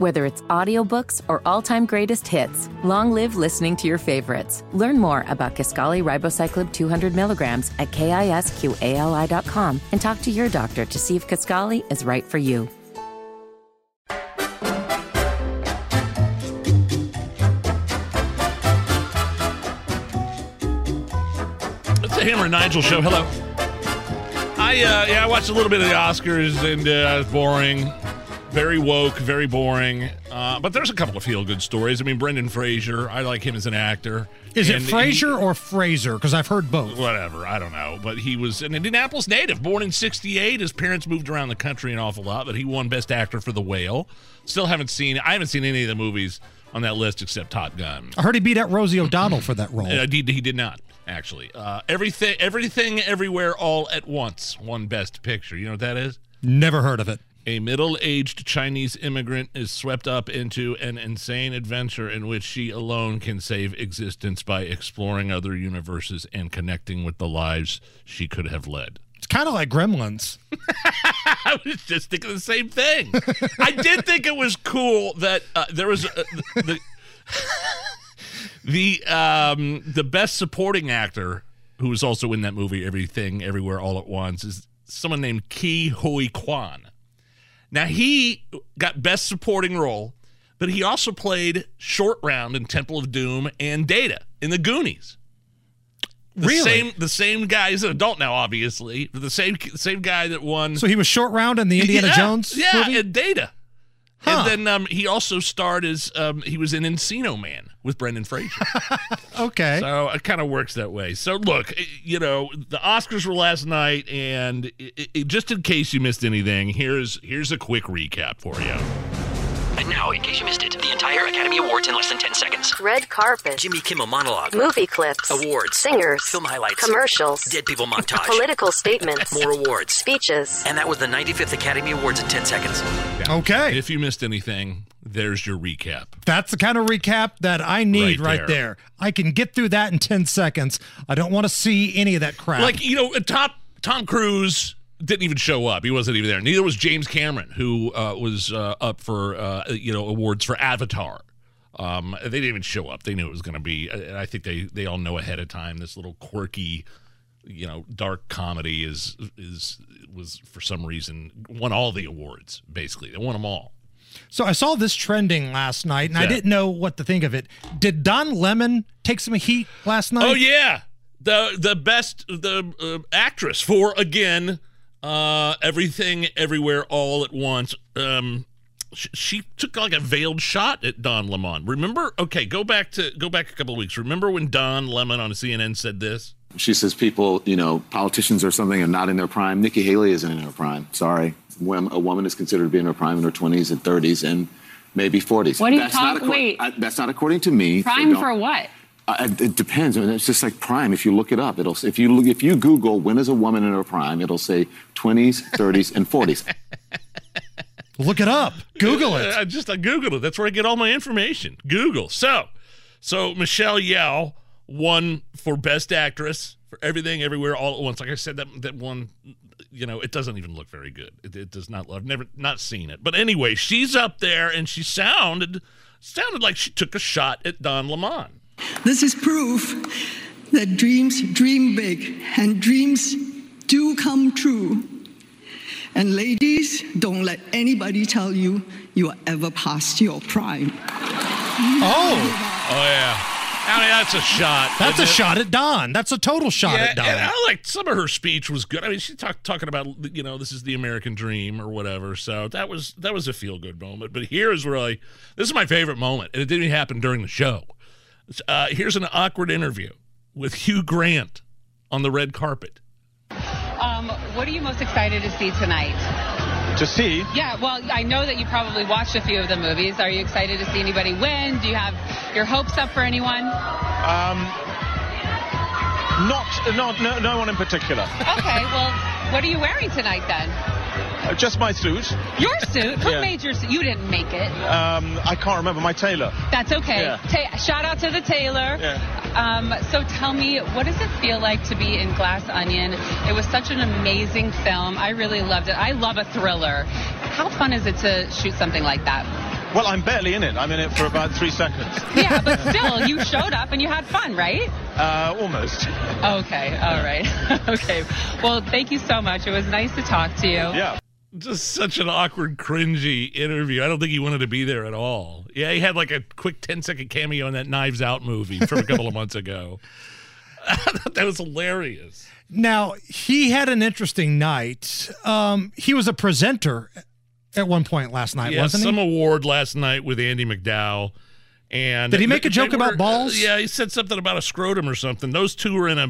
Whether it's audiobooks or all-time greatest hits, long live listening to your favorites. Learn more about Kisqali Ribociclib 200 milligrams at kisqali.com and talk to your doctor to see if Kisqali is right for you. It's the Hammer and Nigel show. Hello. I uh, yeah, I watched a little bit of the Oscars and uh, it's boring, very woke, very boring. Uh, but there's a couple of feel good stories. I mean, Brendan Fraser, I like him as an actor. Is it And he- Fraser or Fraser? Because I've heard both. whatever, I don't know. But he was an Indianapolis native, born in '68. His parents moved around the country an awful lot, but he won Best Actor for The Whale. Still haven't seen. I haven't seen any of the movies on that list except Top Gun. I heard he beat out Rosie O'Donnell for that role. Uh, he, he did not actually. Uh, everything, everything, everywhere, all at once. Won Best Picture. You know what that is? Never heard of it. A middle-aged Chinese immigrant is swept up into an insane adventure in which she alone can save existence by exploring other universes and connecting with the lives she could have led. It's kind of like Gremlins. I was just thinking the same thing. I did think it was cool that uh, there was uh, the the um, the best supporting actor who was also in that movie Everything Everywhere All at Once is someone named Ke Huy Quan. Now he got best supporting role, but he also played Short Round in Temple of Doom and Data in the Goonies. The Really? same the same guy. He's an adult now, obviously. but The same same guy that won So he was short round in the Indiana yeah, Jones yeah, movie? and Data. Huh. And then um, he also starred as um, he was in Encino Man with Brendan Fraser. okay. so it kind of works that way. So look, i- you know, the Oscars were last night, and i i just in case you missed anything, here's here's a quick recap for you. And now, in case you missed it, the entire Academy Awards in less than 10 seconds. Red carpet. Jimmy Kimmel monologue. Movie clips. Awards. Singers. Film highlights. Commercials. Dead people montage. Political statements. More awards. Speeches. And that was the 95th Academy Awards in 10 seconds. okay. If you missed anything, there's your recap. That's the kind of recap that I need Right right, there. there. I can get through that in 10 seconds. I don't want to see any of that crap. Like you know, top Tom Cruise didn't even show up. He wasn't even there. Neither was James Cameron, who uh, was uh, up for uh, you know awards for Avatar. Um, they didn't even show up. They knew it was going to be. And I think they they all know ahead of time. This little quirky, you know, dark comedy is is was for some reason won all the awards. Basically, they won them all. so I saw this trending last night and I didn't know what to think of it. Did Don Lemon take some heat last night? Oh yeah, the the best the uh, actress for again, uh, everything everywhere all at once. Um, sh- she took like a veiled shot at Don Lemon. Remember? Okay, go back to go back a couple of weeks. Remember when Don Lemon on CNN said this? She says people, you know, politicians or something are not in their prime. Nikki Haley isn't in her prime. Sorry. When a woman is considered to be in her prime in her 20s and 30s and maybe 40s. What are you that's talk- not acco- wait. I- that's not according to me. Prime don't- for what? Uh, it depends. I mean, it's just like prime. If you look it up, it'll if you look if you Google when is a woman in her prime, it'll say 20s, 30s, and 40s. Look it up. Google it. I just I Google it. That's where I get all my information. Google. So, so Michelle Yeoh won for Best Actress for Everything Everywhere All at Once. Like I said, that that one, you know, it doesn't even look very good. It, it does not. I've never not seen it. But anyway, she's up there and she sounded sounded like she took a shot at Don Lemon. This is proof that dreams dream big and dreams do come true. And ladies, don't let anybody tell you you are ever past your prime. Oh, Oh yeah. I mean, that's a shot. that's a it? shot at Don. That's a total shot Yeah, at Don. and I like some of her speech was good. I mean, she talked talking about you know this is the American dream or whatever. So that was that was a feel good moment. But here's really this is my favorite moment, and it didn't happen during the show. Uh, here's an awkward interview with Hugh Grant on the red carpet. Um, what are you most excited to see tonight? To see, Yeah, well, I know that you probably watched a few of the movies. Are you excited to see anybody win? Do you have your hopes up for anyone? um, not, not no, no one in particular. Okay, well, what are you wearing tonight then? Uh, Just my suit. Your suit? Who Yeah. made your suit? You didn't make it. Um, I can't remember my tailor. That's okay. Yeah. Ta- shout out to the tailor. Yeah. Um, so tell me, what does it feel like to be in Glass Onion? It was such an amazing film. I really loved it. I love a thriller. How fun is it to shoot something like that? Well, I'm barely in it. I'm in it for about three seconds. Yeah, but still, you showed up and you had fun, right? Uh, almost. Okay, all right. okay. Well, thank you so much. It was nice to talk to you. Yeah. Just such an awkward, cringy interview. I don't think he wanted to be there at all. Yeah, he had like a quick 10 second cameo in that Knives Out movie from a couple of months ago. I thought that was hilarious. Now, he had an interesting night. Um, he was a presenter at one point last night, yeah, wasn't some he? Some award last night with Andie MacDowell. And Did he make a joke about balls? Yeah, he said something about a scrotum or something. Those two were in a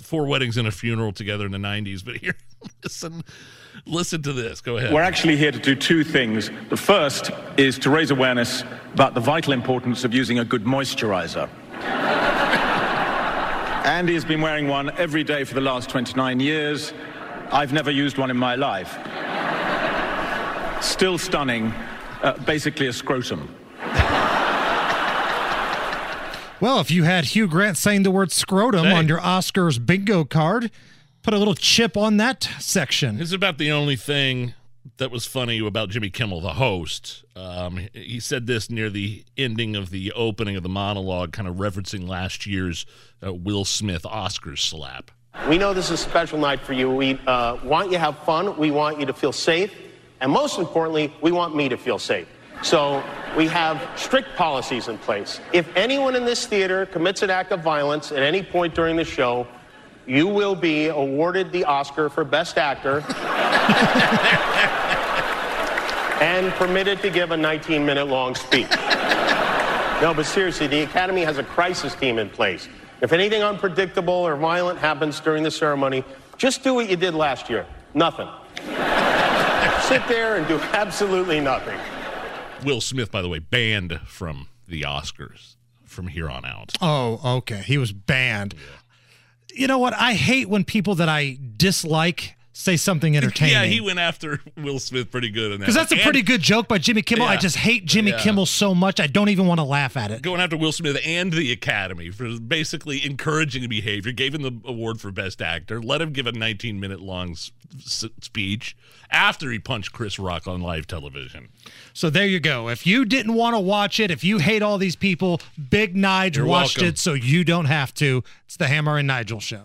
four weddings and a funeral together in the '90s. But here, listen, listen to this. Go ahead. We're actually here to do two things. The first is to raise awareness about the vital importance of using a good moisturizer. Andie has been wearing one every day for the last 29 years. I've never used one in my life. Still stunning, uh, basically a scrotum. Well, if you had Hugh Grant saying the word scrotum Hey. on your Oscars bingo card, put a little chip on that section. This is about the only thing that was funny about Jimmy Kimmel, the host. Um, he said this near the ending of the opening of the monologue, kind of referencing last year's uh, Will Smith Oscars slap. We know this is a special night for you. We uh, want you to have fun. We want you to feel safe. And most importantly, we want me to feel safe. So we have strict policies in place. If anyone in this theater commits an act of violence at any point during the show, you will be awarded the Oscar for Best Actor and permitted to give a 19 minute long speech. No, but seriously, the Academy has a crisis team in place. If anything unpredictable or violent happens during the ceremony, just do what you did last year nothing. Sit there and do absolutely nothing. Will Smith, by the way, banned from the Oscars from here on out. Oh, okay. He was banned. You know what? I hate when people that I dislike say something entertaining. Yeah, he went after Will Smith pretty good in that. because that's a And pretty good joke by Jimmy Kimmel. I just hate Jimmy Yeah. Kimmel so much. I don't even want to laugh at it. Going after Will Smith and the Academy for basically encouraging behavior, gave him the award for Best Actor, let him give a 19 minute long s- s- speech after he punched Chris Rock on live television. So there you go. If you didn't want to watch it, if you hate all these people, Big Nige You're watched welcome. it so you don't have to. It's the Hammer and Nigel show.